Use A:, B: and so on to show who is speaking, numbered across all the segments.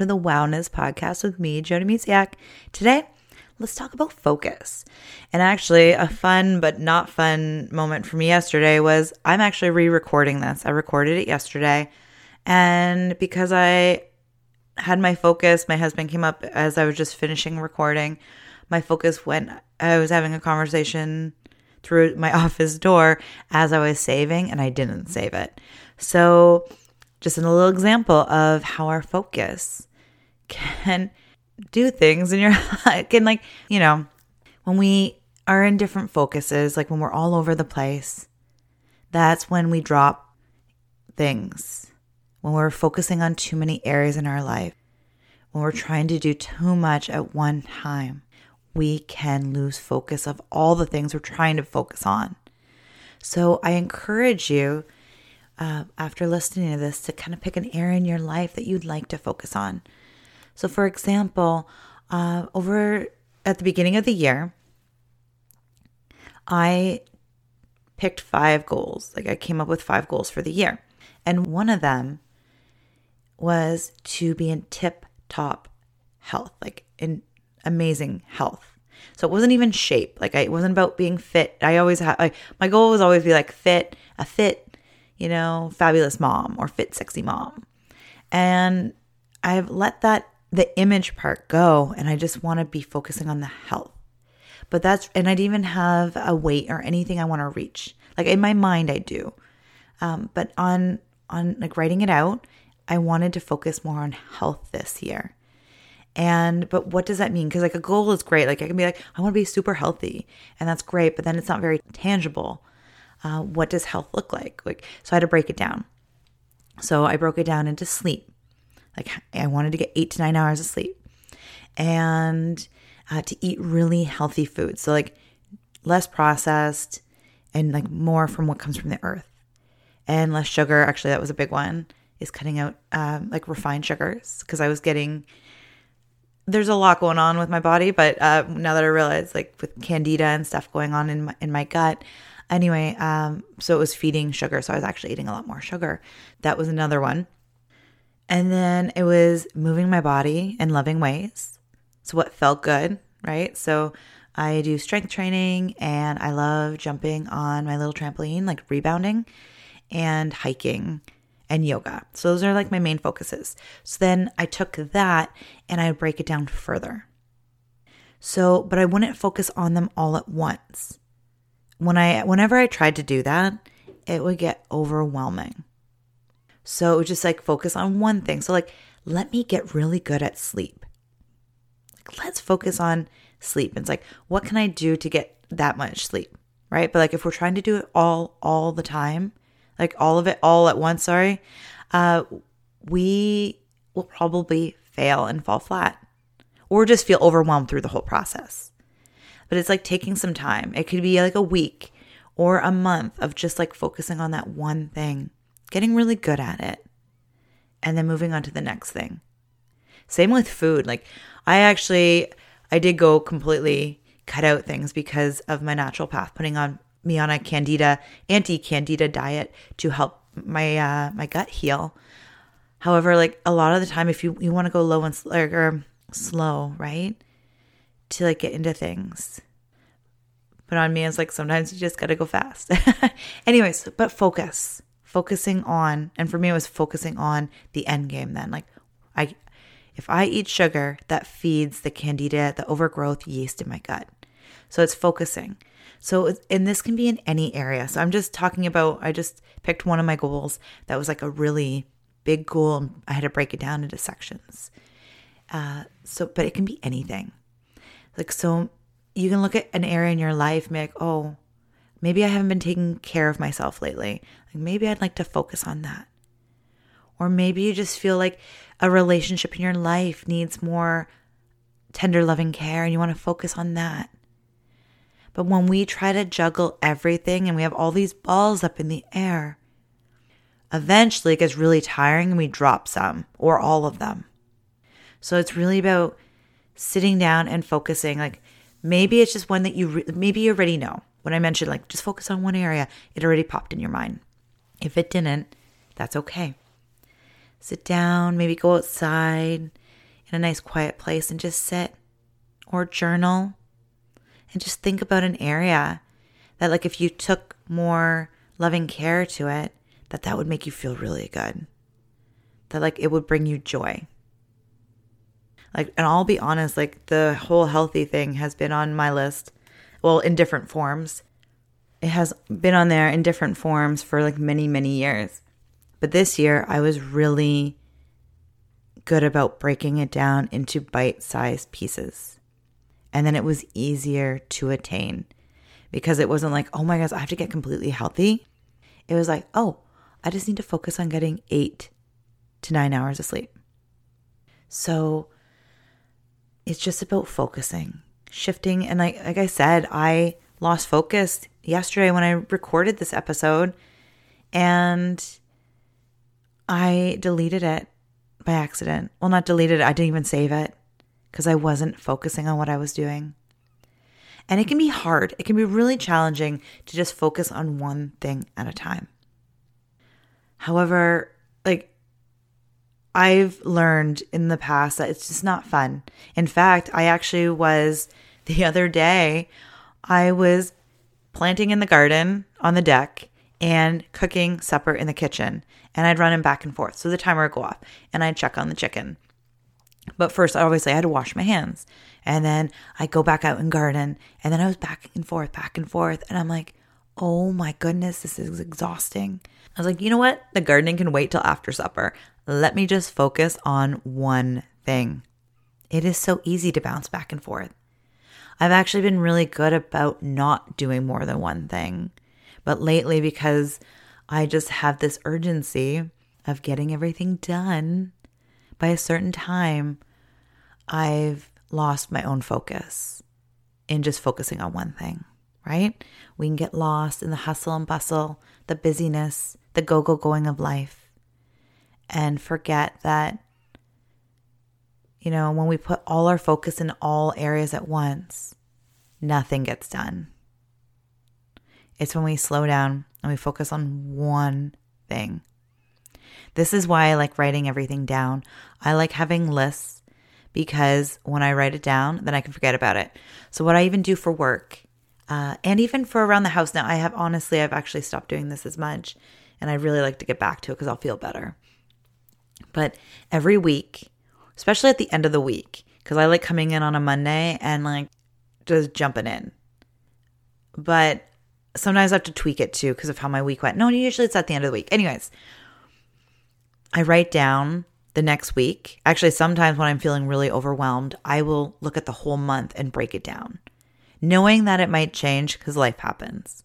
A: To the Wellness Podcast with me, Joni Misiak. Today, let's talk about focus. And actually, a fun but not fun moment for me yesterday was I'm actually re recording this. I recorded it yesterday. And because I had my focus, my husband came up as I was just finishing recording. My focus went, I was having a conversation through my office door as I was saving, and I didn't save it. So, just a little example of how our focus can do things in your can like you know when we are in different focuses like when we're all over the place that's when we drop things. When we're focusing on too many areas in our life when we're trying to do too much at one time we can lose focus of all the things we're trying to focus on. So i encourage you uh, after listening to this to kind of pick an area in your life that you'd like to focus on. So, for example, uh, over at the beginning of the year, I picked five goals. Like I came up with five goals for the year. And one of them was to be in tip top health, like in amazing health. So it wasn't even shape. Like I, it wasn't about being fit. I always had like my goal was always be like fit, a fit you know, fabulous mom or fit sexy mom. And I've let that the image part go and I just want to be focusing on the health. But that's and I'd even have a weight or anything I want to reach. Like in my mind I do. Um, but on on like writing it out, I wanted to focus more on health this year. And but what does that mean? Because like a goal is great. Like I can be like, I want to be super healthy, and that's great, but then it's not very tangible uh, what does health look like? Like, so I had to break it down. So I broke it down into sleep. Like I wanted to get eight to nine hours of sleep, and uh, to eat really healthy food. So like less processed and like more from what comes from the earth, and less sugar. Actually, that was a big one. Is cutting out um, like refined sugars because I was getting there's a lot going on with my body, but uh, now that I realize, like with candida and stuff going on in my, in my gut, Anyway, um, so it was feeding sugar. So I was actually eating a lot more sugar. That was another one. And then it was moving my body in loving ways. So what felt good, right? So I do strength training and I love jumping on my little trampoline, like rebounding and hiking and yoga. So those are like my main focuses. So then I took that and I break it down further. So, but I wouldn't focus on them all at once when I whenever I tried to do that, it would get overwhelming. So just like focus on one thing. So like let me get really good at sleep. Like, let's focus on sleep. It's like what can I do to get that much sleep? Right? But like if we're trying to do it all all the time, like all of it all at once, sorry, uh we will probably fail and fall flat or just feel overwhelmed through the whole process but it's like taking some time. It could be like a week or a month of just like focusing on that one thing, getting really good at it, and then moving on to the next thing. Same with food. Like I actually I did go completely cut out things because of my naturopath, putting on me on a candida anti-candida diet to help my uh my gut heal. However, like a lot of the time if you you want to go low and sl- or slow, right? to like get into things. But on me, it's like sometimes you just got to go fast. Anyways, but focus, focusing on, and for me, it was focusing on the end game then. Like, I, if I eat sugar, that feeds the candida, the overgrowth yeast in my gut. So it's focusing. So, and this can be in any area. So I'm just talking about, I just picked one of my goals that was like a really big goal. I had to break it down into sections. Uh, so, but it can be anything. Like, so you can look at an area in your life and be like, oh, maybe I haven't been taking care of myself lately. Like, maybe I'd like to focus on that. Or maybe you just feel like a relationship in your life needs more tender, loving care and you want to focus on that. But when we try to juggle everything and we have all these balls up in the air, eventually it gets really tiring and we drop some or all of them. So it's really about sitting down and focusing. Like maybe it's just one that you, re- maybe you already know. When I mentioned, like, just focus on one area, it already popped in your mind. If it didn't, that's okay. sit down, maybe go outside in a nice quiet place and just sit or journal and just think about an area that like if you took more loving care to it, that that would make you feel really good. That like it would bring you joy. Like and I'll be honest, like the whole healthy thing has been on my list well in different forms. It has been on there in different forms for like many many years. But this year I was really good about breaking it down into bite-sized pieces. And then it was easier to attain because it wasn't like, oh my gosh, I have to get completely healthy. It was like, oh, I just need to focus on getting eight to nine hours of sleep. So it's just about focusing, shifting. And like, like I said, I lost focus yesterday when I recorded this episode and I deleted it by accident. Well, not deleted I didn't even save it because I wasn't focusing on what I was doing. And it can be hard, it can be really challenging to just focus on one thing at a time. However, I've learned in the past that it's just not fun. In fact, I actually was the other day, I was planting in the garden on the deck and cooking supper in the kitchen. And I'd run him back and forth. So the timer would go off and I'd check on the chicken. But first, say I had to wash my hands. And then I go back out and garden. And then I was back and forth, back and forth. And I'm like, oh my goodness, this is exhausting. I was like, you know what? The gardening can wait till after supper. Let me just focus on one thing. It is so easy to bounce back and forth. I've actually been really good about not doing more than one thing. But lately, because I just have this urgency of getting everything done by a certain time, I've lost my own focus in just focusing on one thing, right? We can get lost in the hustle and bustle, the busyness, the go go going of life, and forget that, you know, when we put all our focus in all areas at once, nothing gets done. It's when we slow down and we focus on one thing. This is why I like writing everything down. I like having lists because when I write it down, then I can forget about it. So, what I even do for work uh, and even for around the house now, I have honestly, I've actually stopped doing this as much and I really like to get back to it because I'll feel better. But every week, especially at the end of the week, because I like coming in on a Monday and like just jumping in. But sometimes I have to tweak it too because of how my week went. No, usually it's at the end of the week. Anyways, I write down the next week. Actually, sometimes when I'm feeling really overwhelmed, I will look at the whole month and break it down, knowing that it might change because life happens.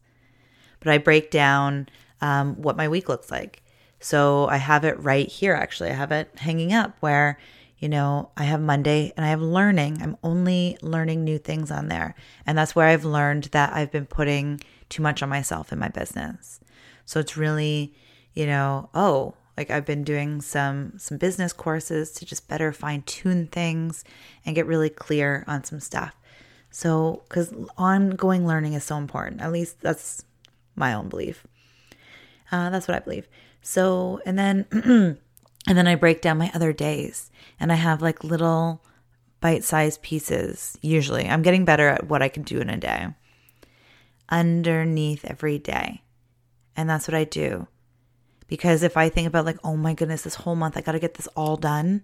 A: But I break down um, what my week looks like. So I have it right here, actually. I have it hanging up where, you know, I have Monday and I have learning. I'm only learning new things on there. And that's where I've learned that I've been putting too much on myself in my business. So it's really, you know, oh, like I've been doing some some business courses to just better fine tune things and get really clear on some stuff. So, cuz ongoing learning is so important. At least that's my own belief. Uh, that's what I believe. So, and then and then I break down my other days and I have like little bite-sized pieces usually. I'm getting better at what I can do in a day underneath every day. And that's what I do. Because if I think about, like, oh my goodness, this whole month, I got to get this all done.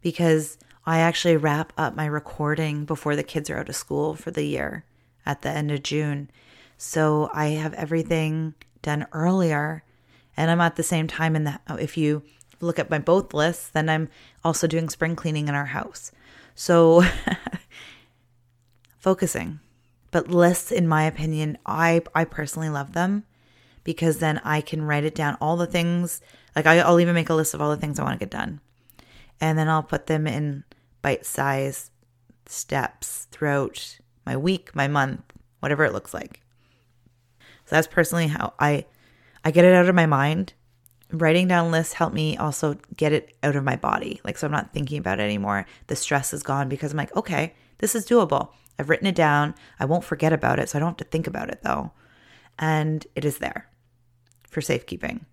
A: Because I actually wrap up my recording before the kids are out of school for the year at the end of June. So I have everything done earlier. And I'm at the same time in that, oh, if you look at my both lists, then I'm also doing spring cleaning in our house. So focusing but lists, in my opinion, I I personally love them because then I can write it down all the things. Like I, I'll even make a list of all the things I want to get done, and then I'll put them in bite size steps throughout my week, my month, whatever it looks like. That's personally how I I get it out of my mind. Writing down lists help me also get it out of my body. Like so I'm not thinking about it anymore. The stress is gone because I'm like, okay, this is doable. I've written it down. I won't forget about it, so I don't have to think about it though. And it is there for safekeeping.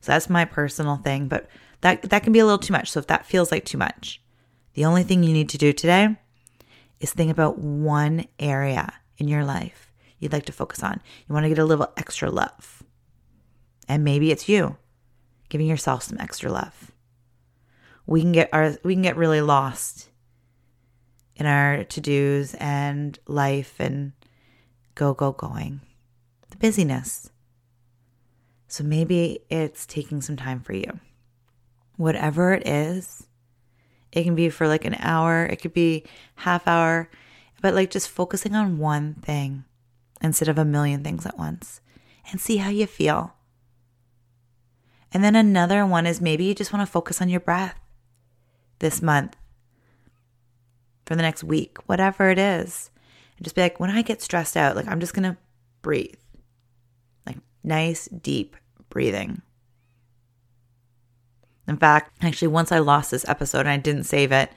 A: So that's my personal thing, but that that can be a little too much. So if that feels like too much, the only thing you need to do today is think about one area in your life you'd like to focus on. You want to get a little extra love. And maybe it's you giving yourself some extra love. We can get our we can get really lost in our to-dos and life and go go going. The busyness. So maybe it's taking some time for you. Whatever it is, it can be for like an hour, it could be half hour, but like just focusing on one thing instead of a million things at once and see how you feel. And then another one is maybe you just want to focus on your breath this month, for the next week, whatever it is. And just be like, when I get stressed out, like I'm just going to breathe. Like nice, deep breathing. In fact, actually, once I lost this episode and I didn't save it,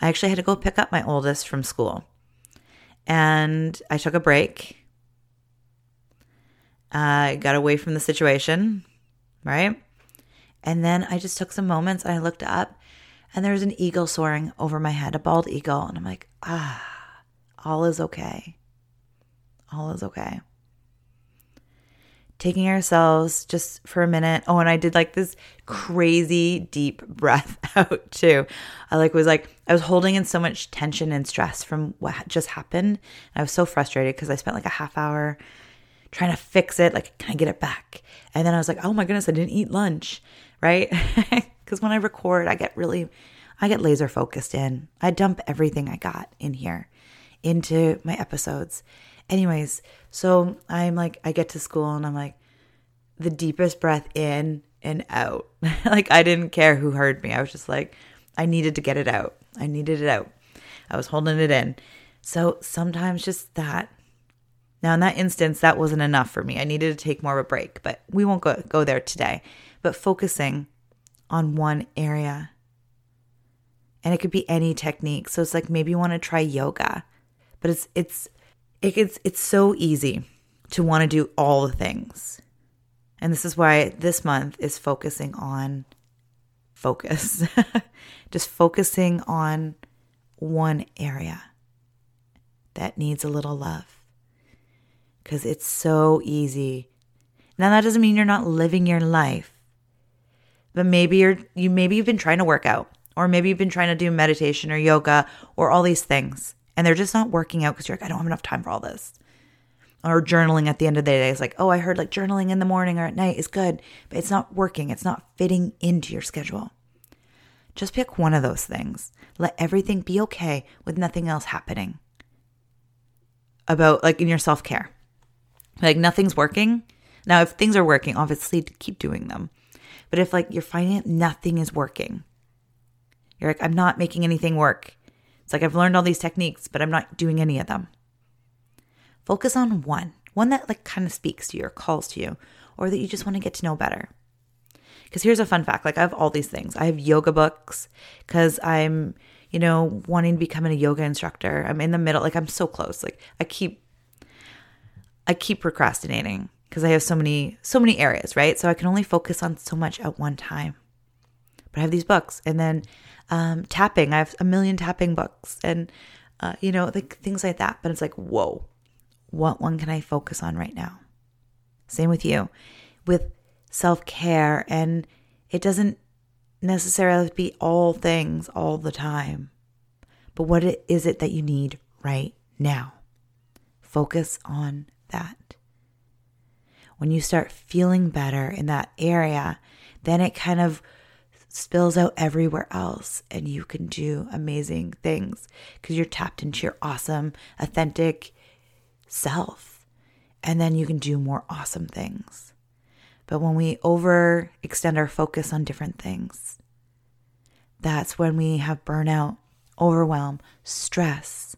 A: I actually had to go pick up my oldest from school. And I took a break. I got away from the situation, right? And then I just took some moments and I looked up and there was an eagle soaring over my head, a bald eagle. And I'm like, ah, all is okay. All is okay. Taking ourselves just for a minute. Oh, and I did like this crazy deep breath out too. I like was like, I was holding in so much tension and stress from what just happened. I was so frustrated because I spent like a half hour trying to fix it. Like, can I get it back? And then I was like, oh my goodness, I didn't eat lunch, right? Because when I record, I get really, I get laser focused in. I dump everything I got in here into my episodes. Anyways, so I'm like, I get to school and I'm like, the deepest breath in and out. like, I didn't care who heard me. I was just like, I needed to get it out. I needed it out. I was holding it in. So sometimes just that now, in that instance, that wasn't enough for me. I needed to take more of a break, but we won't go, go there today. But focusing on one area. And it could be any technique. So it's like maybe you want to try yoga, but it's it's it, it's it's so easy to want to do all the things. And this is why this month is focusing on focus. Just focusing on one area that needs a little love because it's so easy. Now that doesn't mean you're not living your life. But maybe you're you maybe you've been trying to work out or maybe you've been trying to do meditation or yoga or all these things and they're just not working out because you're like I don't have enough time for all this. Or journaling at the end of the day is like, "Oh, I heard like journaling in the morning or at night is good, but it's not working. It's not fitting into your schedule." Just pick one of those things. Let everything be okay with nothing else happening. About like in your self-care like nothing's working. Now, if things are working, obviously keep doing them. But if like you're finding nothing is working, you're like, I'm not making anything work. It's like I've learned all these techniques, but I'm not doing any of them. Focus on one, one that like kind of speaks to you or calls to you, or that you just want to get to know better. Because here's a fun fact like I have all these things. I have yoga books because I'm, you know, wanting to become a yoga instructor. I'm in the middle, like I'm so close. Like I keep I keep procrastinating because I have so many so many areas, right? So I can only focus on so much at one time. But I have these books, and then um, tapping. I have a million tapping books, and uh, you know, like things like that. But it's like, whoa, what one can I focus on right now? Same with you, with self care, and it doesn't necessarily be all things all the time. But what is it that you need right now? Focus on that. When you start feeling better in that area, then it kind of spills out everywhere else and you can do amazing things because you're tapped into your awesome, authentic self. And then you can do more awesome things. But when we overextend our focus on different things, that's when we have burnout, overwhelm, stress,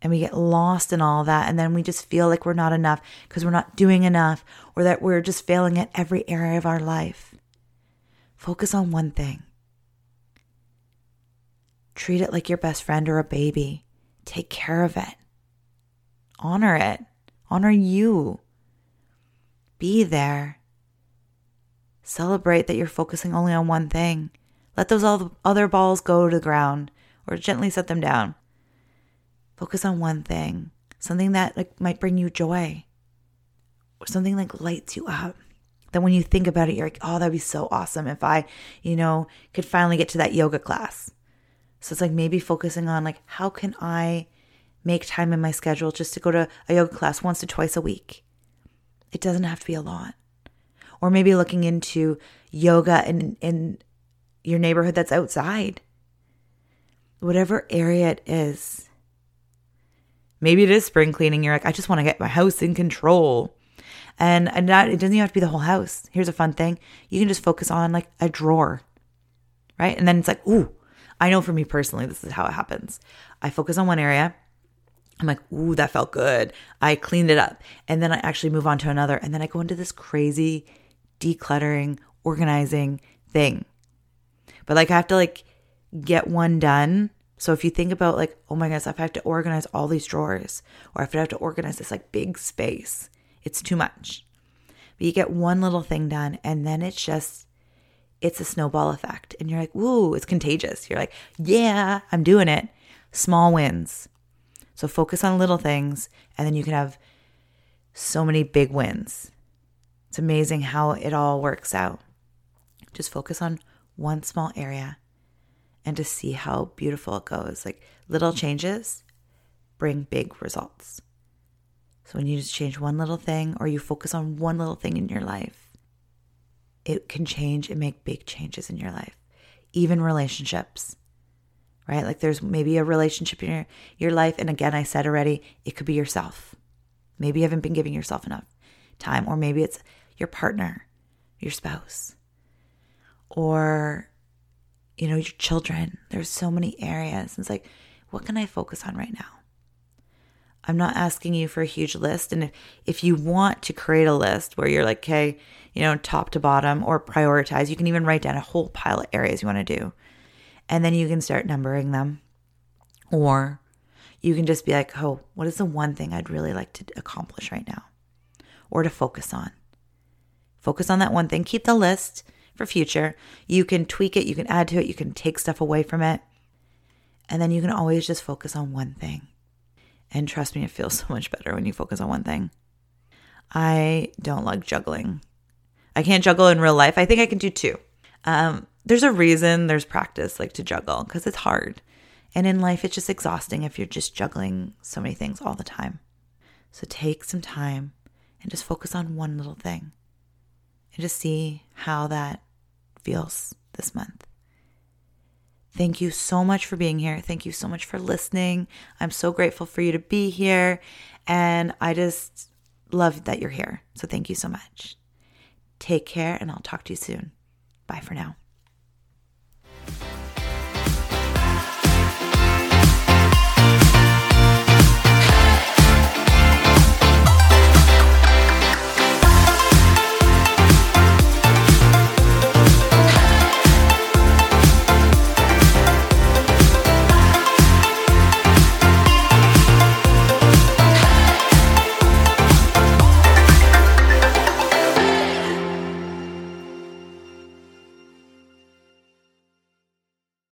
A: and we get lost in all that and then we just feel like we're not enough because we're not doing enough or that we're just failing at every area of our life. Focus on one thing. Treat it like your best friend or a baby. Take care of it. Honor it. Honor you. Be there. Celebrate that you're focusing only on one thing. Let those other balls go to the ground or gently set them down. Focus on one thing, something that like might bring you joy or something like lights you up. Then when you think about it, you're like, oh, that'd be so awesome if I, you know, could finally get to that yoga class. So it's like maybe focusing on like how can I make time in my schedule just to go to a yoga class once to twice a week. It doesn't have to be a lot. Or maybe looking into yoga in in your neighborhood that's outside. Whatever area it is. Maybe it is spring cleaning. You're like, I just want to get my house in control. And, and not, it doesn't even have to be the whole house. Here's a fun thing. You can just focus on like a drawer, right? And then it's like, ooh, I know for me personally, this is how it happens. I focus on one area. I'm like, ooh, that felt good. I cleaned it up. And then I actually move on to another. And then I go into this crazy decluttering, organizing thing. But like, I have to like get one done. So if you think about like, oh my goodness, if I have to organize all these drawers, or if I have to organize this like big space, it's too much. But you get one little thing done and then it's just it's a snowball effect. And you're like, woo, it's contagious. You're like, yeah, I'm doing it. Small wins. So focus on little things and then you can have so many big wins. It's amazing how it all works out. Just focus on one small area and to see how beautiful it goes. Like little changes bring big results. So when you just change one little thing or you focus on one little thing in your life, it can change and make big changes in your life. Even relationships, right? Like there's maybe a relationship in your, your life. And again, I said already, it could be yourself. Maybe you haven't been giving yourself enough time, or maybe it's your partner, your spouse, or, you know, your children. There's so many areas. It's like, what can I focus on right now? I'm not asking you for a huge list. And if, if you want to create a list where you're like, okay, you know, top to bottom or prioritize, you can even write down a whole pile of areas you want to do. And then you can start numbering them. Or you can just be like, oh, what is the one thing I'd really like to accomplish right now? Or to focus on. Focus on that one thing. Keep the list for future. You can tweak it, you can add to it, you can take stuff away from it. And then you can always just focus on one thing. And trust me, it feels so much better when you focus on one thing. I don't like juggling. I can't juggle in real life. I think I can do two. Um, there's a reason there's practice like to juggle because it's hard. And in life, it's just exhausting if you're just juggling so many things all the time. So take some time and just focus on one little thing and just see how that feels this month. Thank you so much for being here. Thank you so much for listening. I'm so grateful for you to be here. And I just love that you're here. So thank you so much. Take care, and I'll talk to you soon. Bye for now.